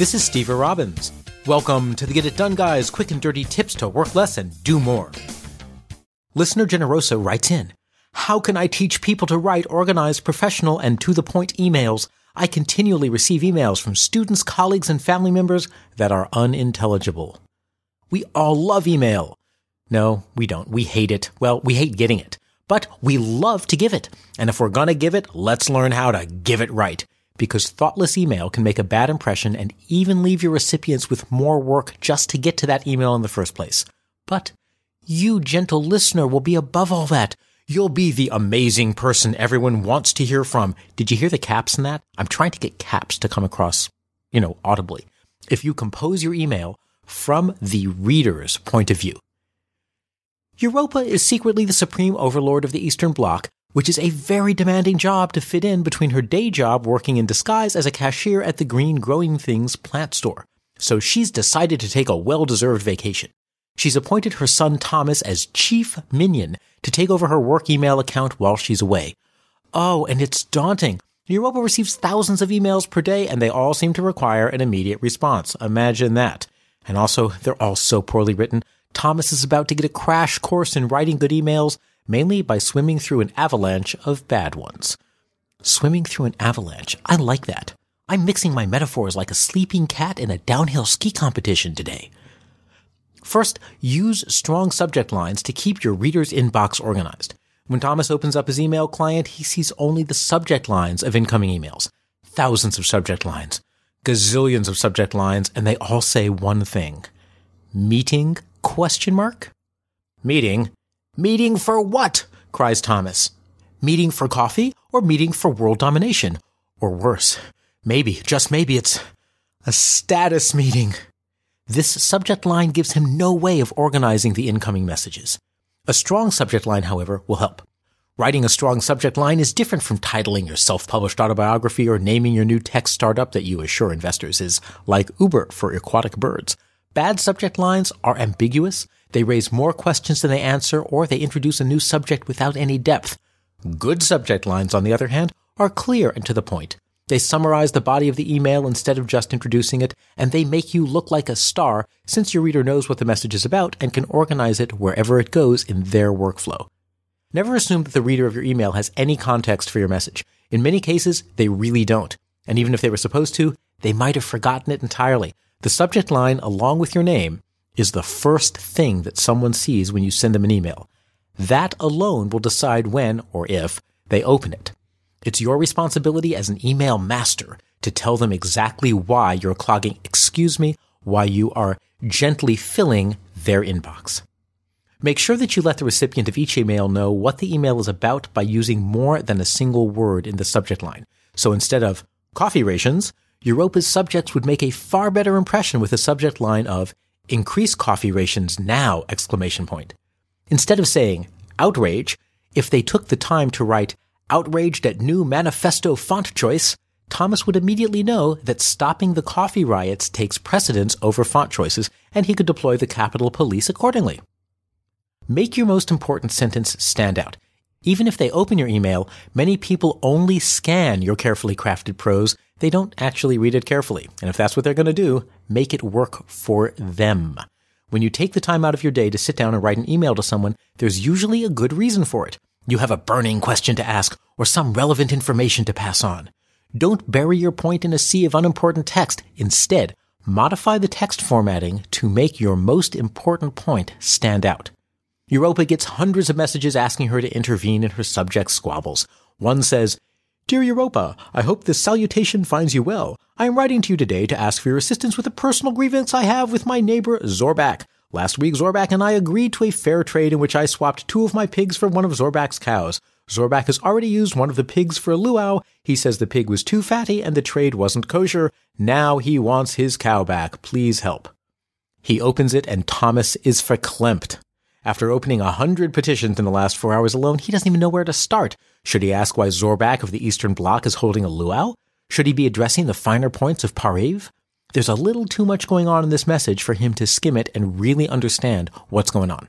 This is Stever Robbins. Welcome to the Get It Done Guys quick and dirty tips to work less and do more. Listener Generoso writes in How can I teach people to write organized, professional, and to the point emails? I continually receive emails from students, colleagues, and family members that are unintelligible. We all love email. No, we don't. We hate it. Well, we hate getting it. But we love to give it. And if we're gonna give it, let's learn how to give it right because thoughtless email can make a bad impression and even leave your recipients with more work just to get to that email in the first place. But you, gentle listener, will be above all that. You'll be the amazing person everyone wants to hear from. Did you hear the caps in that? I'm trying to get caps to come across, you know, audibly. If you compose your email from the reader's point of view. Europa is secretly the supreme overlord of the Eastern Bloc, which is a very demanding job to fit in between her day job working in disguise as a cashier at the Green Growing Things plant store. So she's decided to take a well-deserved vacation. She's appointed her son Thomas as chief minion to take over her work email account while she's away. Oh, and it's daunting. Europa receives thousands of emails per day and they all seem to require an immediate response. Imagine that. And also, they're all so poorly written. Thomas is about to get a crash course in writing good emails mainly by swimming through an avalanche of bad ones. Swimming through an avalanche. I like that. I'm mixing my metaphors like a sleeping cat in a downhill ski competition today. First, use strong subject lines to keep your reader's inbox organized. When Thomas opens up his email client, he sees only the subject lines of incoming emails. Thousands of subject lines, gazillions of subject lines, and they all say one thing. Meeting question mark? Meeting Meeting for what? cries Thomas. Meeting for coffee or meeting for world domination? Or worse, maybe, just maybe it's a status meeting. This subject line gives him no way of organizing the incoming messages. A strong subject line, however, will help. Writing a strong subject line is different from titling your self-published autobiography or naming your new tech startup that you assure investors is like Uber for aquatic birds. Bad subject lines are ambiguous they raise more questions than they answer, or they introduce a new subject without any depth. Good subject lines, on the other hand, are clear and to the point. They summarize the body of the email instead of just introducing it, and they make you look like a star since your reader knows what the message is about and can organize it wherever it goes in their workflow. Never assume that the reader of your email has any context for your message. In many cases, they really don't. And even if they were supposed to, they might have forgotten it entirely. The subject line, along with your name, is the first thing that someone sees when you send them an email. That alone will decide when or if they open it. It's your responsibility as an email master to tell them exactly why you're clogging, excuse me, why you are gently filling their inbox. Make sure that you let the recipient of each email know what the email is about by using more than a single word in the subject line. So instead of coffee rations, Europa's subjects would make a far better impression with a subject line of increase coffee rations now! exclamation point. Instead of saying outrage, if they took the time to write outraged at new manifesto font choice, Thomas would immediately know that stopping the coffee riots takes precedence over font choices, and he could deploy the Capitol Police accordingly. Make your most important sentence stand out. Even if they open your email, many people only scan your carefully crafted prose. They don't actually read it carefully. And if that's what they're going to do, make it work for them. When you take the time out of your day to sit down and write an email to someone, there's usually a good reason for it. You have a burning question to ask or some relevant information to pass on. Don't bury your point in a sea of unimportant text. Instead, modify the text formatting to make your most important point stand out. Europa gets hundreds of messages asking her to intervene in her subjects' squabbles. One says, Dear Europa, I hope this salutation finds you well. I am writing to you today to ask for your assistance with a personal grievance I have with my neighbor Zorbak. Last week, Zorbak and I agreed to a fair trade in which I swapped two of my pigs for one of Zorbak's cows. Zorbak has already used one of the pigs for a luau. He says the pig was too fatty and the trade wasn't kosher. Now he wants his cow back. Please help. He opens it and Thomas is verklempt. After opening a hundred petitions in the last four hours alone, he doesn't even know where to start. Should he ask why Zorbak of the Eastern Bloc is holding a luau? Should he be addressing the finer points of Pariv? There's a little too much going on in this message for him to skim it and really understand what's going on.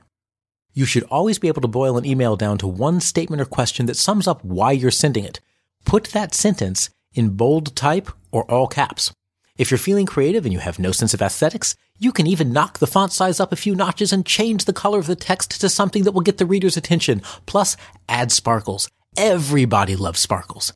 You should always be able to boil an email down to one statement or question that sums up why you're sending it. Put that sentence in bold type or all caps. If you're feeling creative and you have no sense of aesthetics, you can even knock the font size up a few notches and change the color of the text to something that will get the reader's attention. Plus, add sparkles. Everybody loves sparkles.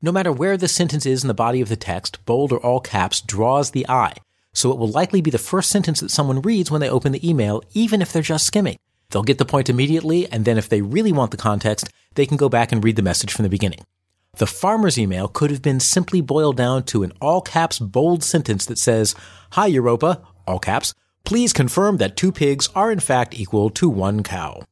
No matter where the sentence is in the body of the text, bold or all caps draws the eye, so it will likely be the first sentence that someone reads when they open the email, even if they're just skimming. They'll get the point immediately, and then if they really want the context, they can go back and read the message from the beginning. The farmer's email could have been simply boiled down to an all caps bold sentence that says, Hi Europa, all caps, please confirm that two pigs are in fact equal to one cow.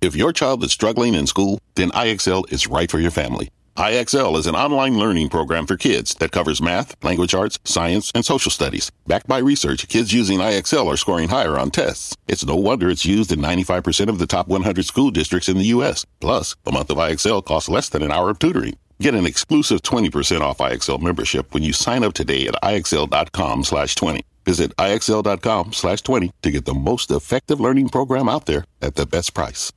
If your child is struggling in school, then IXL is right for your family. IXL is an online learning program for kids that covers math, language arts, science, and social studies. Backed by research, kids using IXL are scoring higher on tests. It's no wonder it's used in 95% of the top 100 school districts in the U.S. Plus, a month of IXL costs less than an hour of tutoring. Get an exclusive 20% off IXL membership when you sign up today at IXL.com slash 20. Visit IXL.com slash 20 to get the most effective learning program out there at the best price.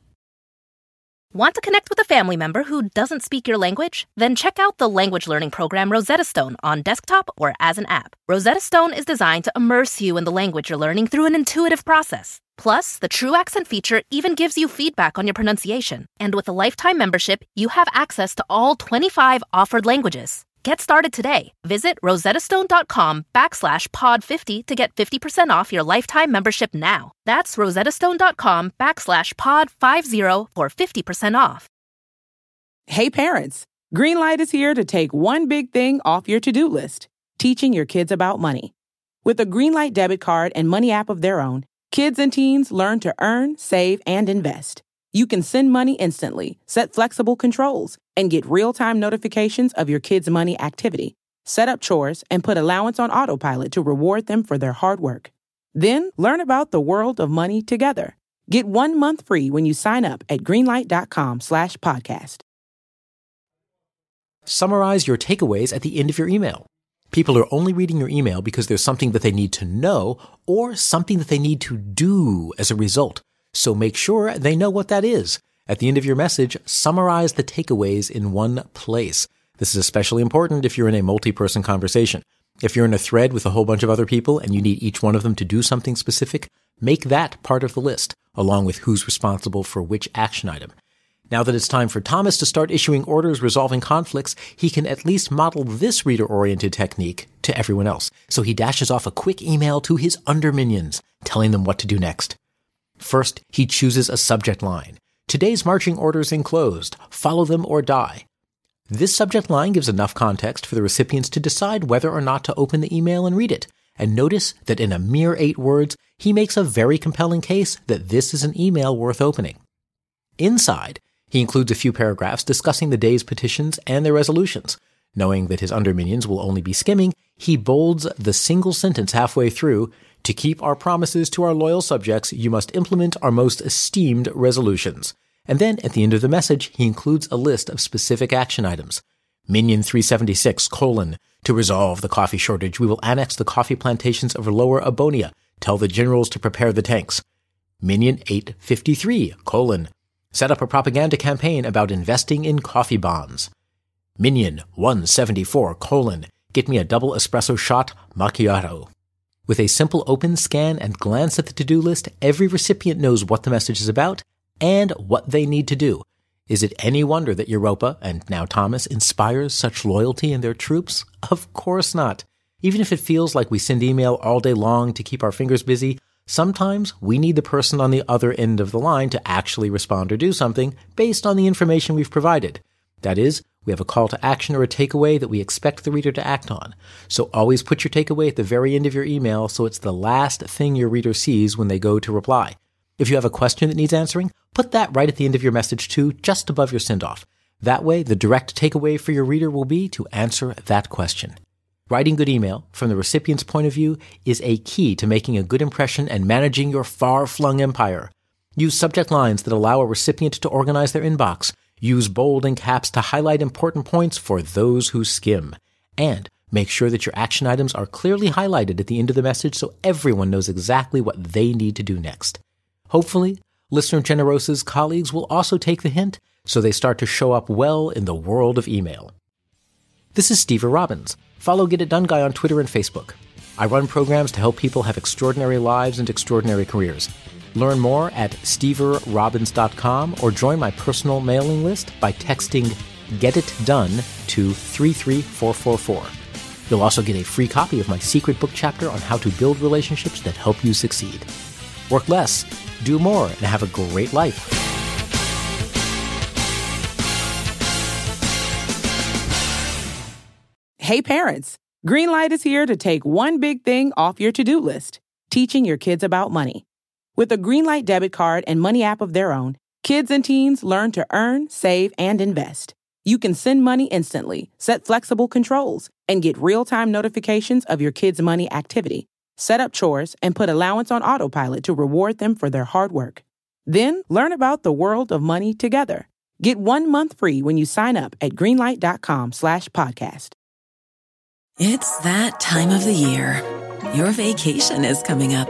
Want to connect with a family member who doesn't speak your language? Then check out the language learning program Rosetta Stone on desktop or as an app. Rosetta Stone is designed to immerse you in the language you're learning through an intuitive process. Plus, the True Accent feature even gives you feedback on your pronunciation. And with a lifetime membership, you have access to all 25 offered languages. Get started today. Visit rosettastone.com backslash pod50 to get 50% off your lifetime membership now. That's rosettastone.com backslash pod50 for 50% off. Hey parents, Greenlight is here to take one big thing off your to-do list, teaching your kids about money. With a Greenlight debit card and money app of their own, kids and teens learn to earn, save, and invest. You can send money instantly, set flexible controls, and get real time notifications of your kids' money activity. Set up chores and put allowance on autopilot to reward them for their hard work. Then learn about the world of money together. Get one month free when you sign up at greenlight.com slash podcast. Summarize your takeaways at the end of your email. People are only reading your email because there's something that they need to know or something that they need to do as a result. So make sure they know what that is. At the end of your message, summarize the takeaways in one place. This is especially important if you're in a multi-person conversation. If you're in a thread with a whole bunch of other people and you need each one of them to do something specific, make that part of the list, along with who's responsible for which action item. Now that it's time for Thomas to start issuing orders resolving conflicts, he can at least model this reader-oriented technique to everyone else. So he dashes off a quick email to his underminions, telling them what to do next. First, he chooses a subject line. Today's marching orders enclosed. Follow them or die. This subject line gives enough context for the recipients to decide whether or not to open the email and read it. And notice that in a mere eight words, he makes a very compelling case that this is an email worth opening. Inside, he includes a few paragraphs discussing the day's petitions and their resolutions. Knowing that his underminions will only be skimming, he bolds the single sentence halfway through to keep our promises to our loyal subjects, you must implement our most esteemed resolutions. And then at the end of the message, he includes a list of specific action items. Minion 376, colon, to resolve the coffee shortage, we will annex the coffee plantations of Lower Abonia. Tell the generals to prepare the tanks. Minion 853, colon, set up a propaganda campaign about investing in coffee bonds. Minion 174, colon, get me a double espresso shot macchiato. With a simple open, scan, and glance at the to-do list, every recipient knows what the message is about and what they need to do. Is it any wonder that Europa, and now Thomas, inspires such loyalty in their troops? Of course not. Even if it feels like we send email all day long to keep our fingers busy, sometimes we need the person on the other end of the line to actually respond or do something based on the information we've provided. That is, we have a call to action or a takeaway that we expect the reader to act on. So always put your takeaway at the very end of your email so it's the last thing your reader sees when they go to reply. If you have a question that needs answering, put that right at the end of your message too, just above your send off. That way, the direct takeaway for your reader will be to answer that question. Writing good email from the recipient's point of view is a key to making a good impression and managing your far flung empire. Use subject lines that allow a recipient to organize their inbox. Use bold and caps to highlight important points for those who skim. And make sure that your action items are clearly highlighted at the end of the message so everyone knows exactly what they need to do next. Hopefully, Listener Generosa's colleagues will also take the hint so they start to show up well in the world of email. This is Stever Robbins. Follow Get It Done Guy on Twitter and Facebook. I run programs to help people have extraordinary lives and extraordinary careers. Learn more at steverrobbins.com or join my personal mailing list by texting Get It Done to 33444. You'll also get a free copy of my secret book chapter on how to build relationships that help you succeed. Work less, do more, and have a great life. Hey parents, Greenlight is here to take one big thing off your to-do list, teaching your kids about money. With a Greenlight debit card and money app of their own, kids and teens learn to earn, save, and invest. You can send money instantly, set flexible controls, and get real-time notifications of your kids' money activity set up chores, and put allowance on autopilot to reward them for their hard work. Then learn about the world of money together. Get one month free when you sign up at greenlight.com slash podcast. It's that time of the year. Your vacation is coming up.